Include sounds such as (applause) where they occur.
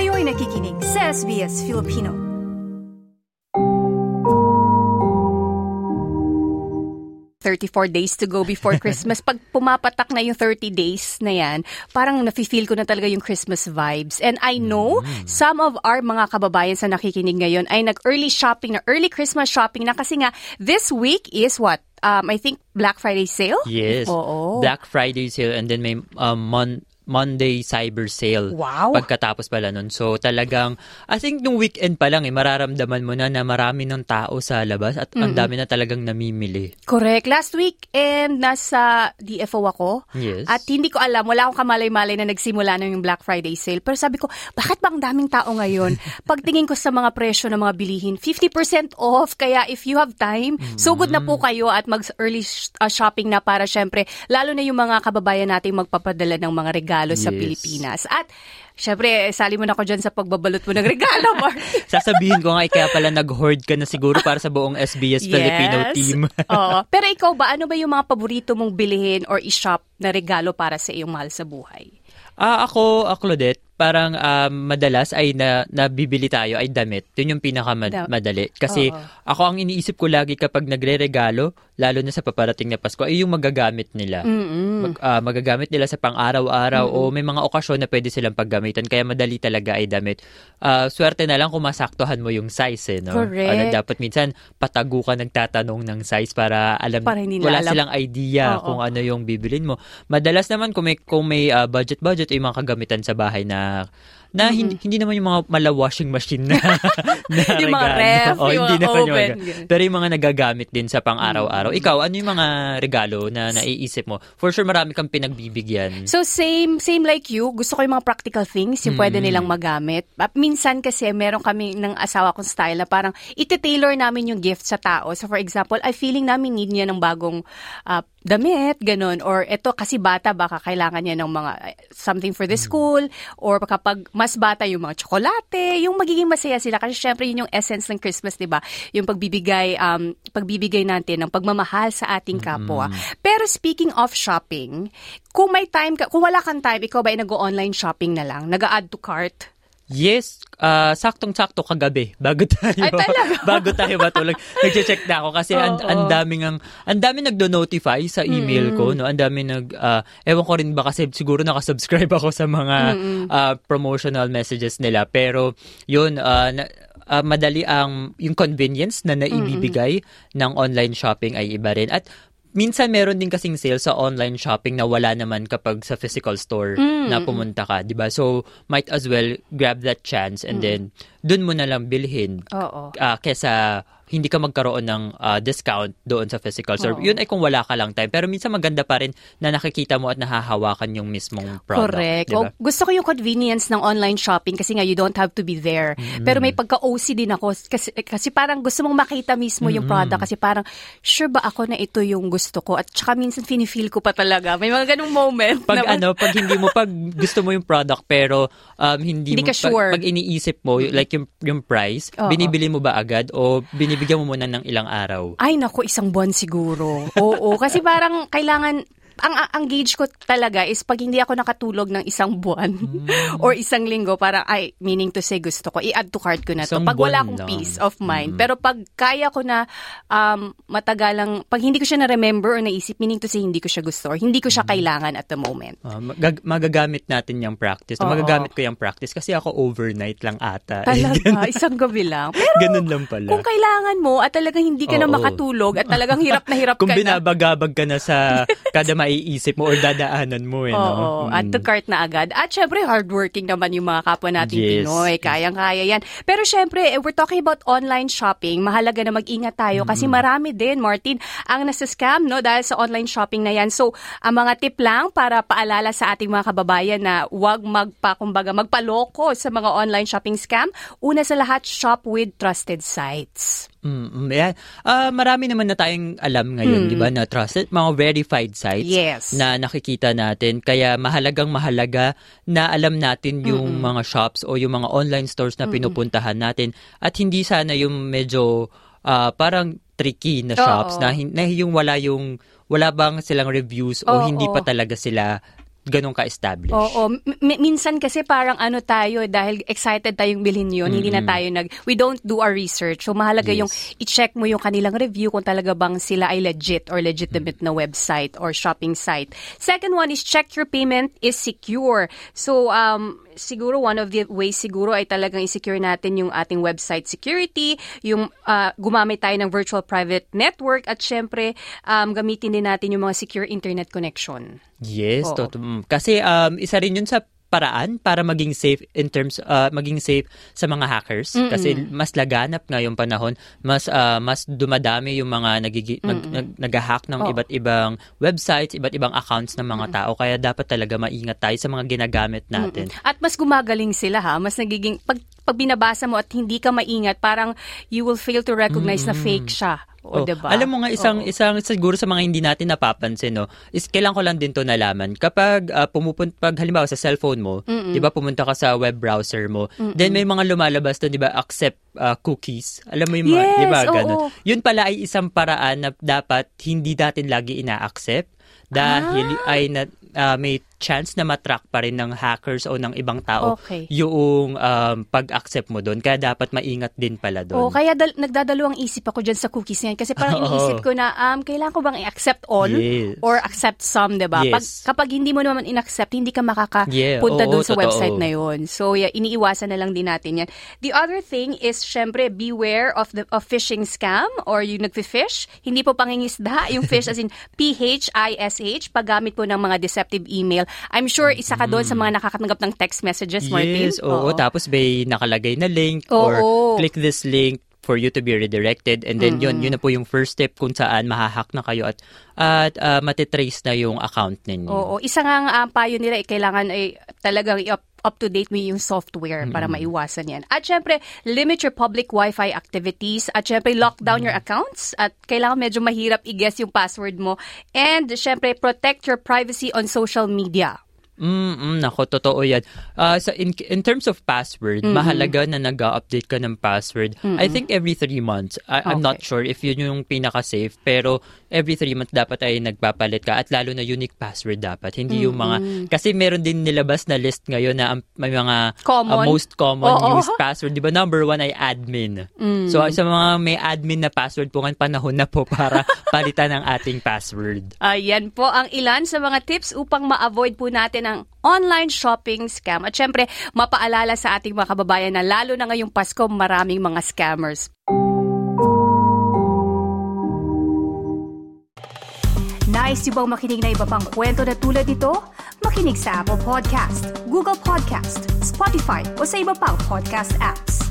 Kayo'y nakikinig sa SBS Filipino. Thirty-four days to go before (laughs) Christmas. Pag pumapatak na yung 30 days na yan, parang nafe-feel ko na talaga yung Christmas vibes. And I know some of our mga kababayan sa nakikinig ngayon ay nag-early shopping na, early Christmas shopping na kasi nga this week is what? Um, I think Black Friday sale? Yes. Oo. Black Friday sale and then may um, mon- Monday cyber sale. Wow. Pagkatapos pala nun. So talagang, I think nung weekend pa lang eh, mararamdaman mo na na marami ng tao sa labas at ang dami na talagang namimili. Correct. Last week, and nasa DFO ako. Yes. At hindi ko alam, wala akong kamalay-malay na nagsimula na yung Black Friday sale. Pero sabi ko, bakit ba ang daming tao ngayon? (laughs) Pagtingin ko sa mga presyo ng mga bilihin, 50% off. Kaya if you have time, so good na po kayo at mag-early sh- uh, shopping na para syempre, lalo na yung mga kababayan nating magpapadala ng mga regalo sa Yes. Pilipinas. At syempre, sali mo na ako dyan sa pagbabalot mo ng regalo, Mark. (laughs) Sasabihin ko nga, eh, kaya pala nag-hoard ka na siguro para sa buong SBS Filipino team. Oo. (laughs) Pero ikaw ba, ano ba yung mga paborito mong bilihin or i-shop na regalo para sa iyong mahal sa buhay? Ah, ako, ah, Claudette, parang ah, madalas ay na, nabibili tayo ay damit. Yun yung Da- pinakamadali. Kasi Oo. ako ang iniisip ko lagi kapag nagre-regalo, lalo na sa paparating na Pasko, ay yung magagamit nila. Mag, ah, magagamit nila sa pang-araw-araw o may mga okasyon na pwede silang paggamitan. Kaya madali talaga ay damit. Ah, swerte na lang kung masaktuhan mo yung size. Eh, no? Correct. Ano, dapat minsan patago ka nagtatanong ng size para alam, Para wala alam. silang idea Oo. kung ano yung bibilin mo. Madalas naman kung may, kung may ah, budget-budget, ay mga kagamitan sa bahay na par na hindi, hindi naman yung mga mala washing machine na, (laughs) na Yung mga ref, Oo, yung hindi mga naman yung mga-. Pero yung mga nagagamit din sa pang-araw-araw. Ikaw, ano yung mga regalo na naiisip mo? For sure, marami kang pinagbibigyan. So same same like you, gusto ko yung mga practical things, yung pwede nilang magamit. At minsan kasi meron kami ng asawa kong style na parang iti-tailor namin yung gift sa tao. So for example, I feeling namin need niya ng bagong ah, damit, ganun. Or eto kasi bata, baka kailangan niya ng mga eh, something for the school. Or kapag mas bata yung mga tsokolate, yung magiging masaya sila. Kasi syempre yun yung essence ng Christmas, di ba? Yung pagbibigay, um, pagbibigay natin ng pagmamahal sa ating kapwa. Pero speaking of shopping, kung may time ka, kung wala kang time, ikaw ba ay nag-online shopping na lang? Nag-add to cart? Yes, ah, saktong-sakto kagabi bago tayo Ay, (laughs) bago tayo matulog. Nagche-check na ako kasi ang Oo. ang daming ang ang daming nagdo-notify sa email ko, no. Ang daming nag ah, ewan ko rin ba kasi siguro naka-subscribe ako sa mga ah, promotional messages nila. Pero yun ah, na- ah, madali ang yung convenience na naibibigay ng online shopping ay iba rin. At minsan meron din kasing sale sa online shopping na wala naman kapag sa physical store na pumunta ka, 'di ba? So might as well grab that chance and then dun mo na lang bilhin. Oo. Ah, kesa hindi ka magkaroon ng ah, discount doon sa physical store. Oo. Yun ay kung wala ka lang time. Pero minsan maganda pa rin na nakikita mo at nahahawakan yung mismong product. Correct. di ba? O, gusto ko yung convenience ng online shopping kasi nga you don't have to be there. Mm-hmm. Pero may pagka-OC din ako kasi, kasi parang gusto mong makita mismo yung Mm-hmm. product kasi parang sure ba ako na ito yung gusto ko at saka minsan feel ko pa talaga. May mga ganung moment. pag na, ano, pag hindi mo pag gusto mo yung product pero um, hindi, Hindi mo ka sure. pag, pag iniisip mo like yung yung price, Oo. binibili mo ba agad o binibigyan mo muna ng ilang araw? Ay, naku, isang buwan siguro. Oo, kasi parang kailangan, ang, ang, gauge ko talaga is pag hindi ako nakatulog ng isang buwan Hmm. (laughs) or isang linggo, parang, ay, meaning to say gusto ko, i-add to cart ko na to. Isang Pag wala akong lang. Hmm. peace of mind. Pero pag kaya ko na um, matagalang, pag hindi ko siya na-remember or naisip, meaning to say hindi ko siya gusto or hindi ko siya Hmm. kailangan at the moment. Ah, mag- magagamit natin yung practice. Oo. Magagamit ko yung practice kasi ako overnight lang ata. Talaga, (laughs) isang gabi lang. Pero Ganun lang pala. kung kailangan mo at talagang hindi ka na Oo. makatulog at talagang hirap na hirap Kung ka na. binabagabag ka na sa (laughs) kada maiisip mo or dadaanan mo eh, Oo, no? at Mm. to cart na agad. At syempre, hardworking naman yung mga kapwa nating Yes. Pinoy. Kayang-kaya yan. Pero syempre, eh, we're talking about online shopping. Mahalaga na mag-ingat tayo kasi marami din, Martin, ang nasa-scam no, dahil sa online shopping na yan. So, ang mga tip lang para paalala sa ating mga kababayan na huwag magpa, kumbaga, magpaloko sa mga online shopping scam. Una sa lahat, shop with trusted sites. Mm, mm, yan. Ah, marami naman na tayong alam ngayon, 'di ba, na trusted mga verified sites. Yes. na nakikita natin. Kaya mahalagang mahalaga na alam natin yung mga shops o yung mga online stores na pinupuntahan natin at hindi sana yung medyo ah, parang tricky na shops Oo. na, na yung wala yung wala bang silang reviews o Oo. hindi pa talaga sila ganun ka-establish. Oo. M- minsan kasi parang ano tayo, dahil excited tayong bilhin yun, mm-hmm. hindi na tayo nag, we don't do our research. So mahalaga yes. yung i-check mo yung kanilang review kung talaga bang sila ay legit or legitimate mm-hmm. na website or shopping site. Second one is check your payment is secure. So um, siguro one of the ways siguro ay talagang i-secure natin yung ating website security, yung uh, gumamit tayo ng virtual private network at syempre um, gamitin din natin yung mga secure internet connection. Yes, Oo. to, kasi um, isa rin yun sa paraan para maging safe in terms uh, maging safe sa mga hackers Mm-mm. kasi mas laganap ngayong panahon mas uh, mas dumadami yung mga nagigi, mag, nag, nag-hack ng oh. iba't ibang websites iba't ibang accounts ng mga Mm-mm. tao kaya dapat talaga maingat tayo sa mga ginagamit natin Mm-mm. at mas gumagaling sila ha mas nagiging pag pag binabasa mo at hindi ka maingat parang you will fail to recognize Mm-mm. na fake siya o, oh, diba? Alam mo nga isang oh. isang siguro sa mga hindi natin napapansin no, is kailan ko lang din to nalaman. Kapag uh, pumupunta pag halimbawa sa cellphone mo, 'di ba pumunta ka sa web browser mo, Mm-mm. then may mga lumalabas doon 'di ba accept uh, cookies. Alam mo yung yes, 'di ba ganun. Oh, oh. Yun pala ay isang paraan na dapat hindi natin lagi ina-accept dahil ah. ay na, uh, may chance na matrack pa rin ng hackers o ng ibang tao okay. yung um, pag-accept mo doon. Kaya dapat maingat din pala doon. Oh, kaya dal- nagdadalawang isip ako dyan sa cookies yan. Kasi parang (laughs) iniisip ko na, um, kailangan ko bang i-accept all yes. or accept some, di ba? Yes. Pag, kapag hindi mo naman in-accept, hindi ka makakapunta yeah. doon sa totoo. website na yon So, yeah, iniiwasan na lang din natin yan. The other thing is, syempre, beware of the of phishing scam or yung nagfi-fish. Hindi po pangingisda, yung fish as in P-H-I-S-H, paggamit po ng mga deceptive email I'm sure isa ka doon sa mga nakakatanggap ng text messages, Martin. Yes, oo. oo. Tapos may nakalagay na link oo, or click this link for you to be redirected and then mm-hmm. yun yun na po yung first step kung saan mahahack na kayo at at uh, matitrace na yung account ninyo. Oo, isa nga ang uh, payo nila ay kailangan ay talagang i-up up to date mo yung software para mm-hmm. maiwasan yan. At syempre, limit your public Wi-Fi activities. At syempre, lock down mm-hmm. your accounts. At kailangan medyo mahirap i-guess yung password mo. And syempre, protect your privacy on social media. Mm, nako, totoo yan. Uh, so in, in terms of password, mm-hmm. mahalaga na nag-update ka ng password. Mm-hmm. I think every three months. I, okay. I'm not sure if yun yung pinaka-safe, pero every three months dapat ay nagpapalit ka at lalo na unique password dapat. Hindi mm-hmm. yung mga, kasi meron din nilabas na list ngayon na um, may mga common. Uh, most common Oo. used password. Di ba number one ay admin. Mm. So sa mga may admin na password po ngayon, panahon na po para (laughs) palitan ang ating password. Ayan po ang ilan sa mga tips upang ma-avoid po natin ng online shopping scam. At syempre, mapaalala sa ating mga kababayan na lalo na ngayong Pasko, maraming mga scammers. Nice yung bang makinig na iba pang kwento na tulad ito? Makinig sa Apple Podcast, Google Podcast, Spotify o sa iba pang podcast apps.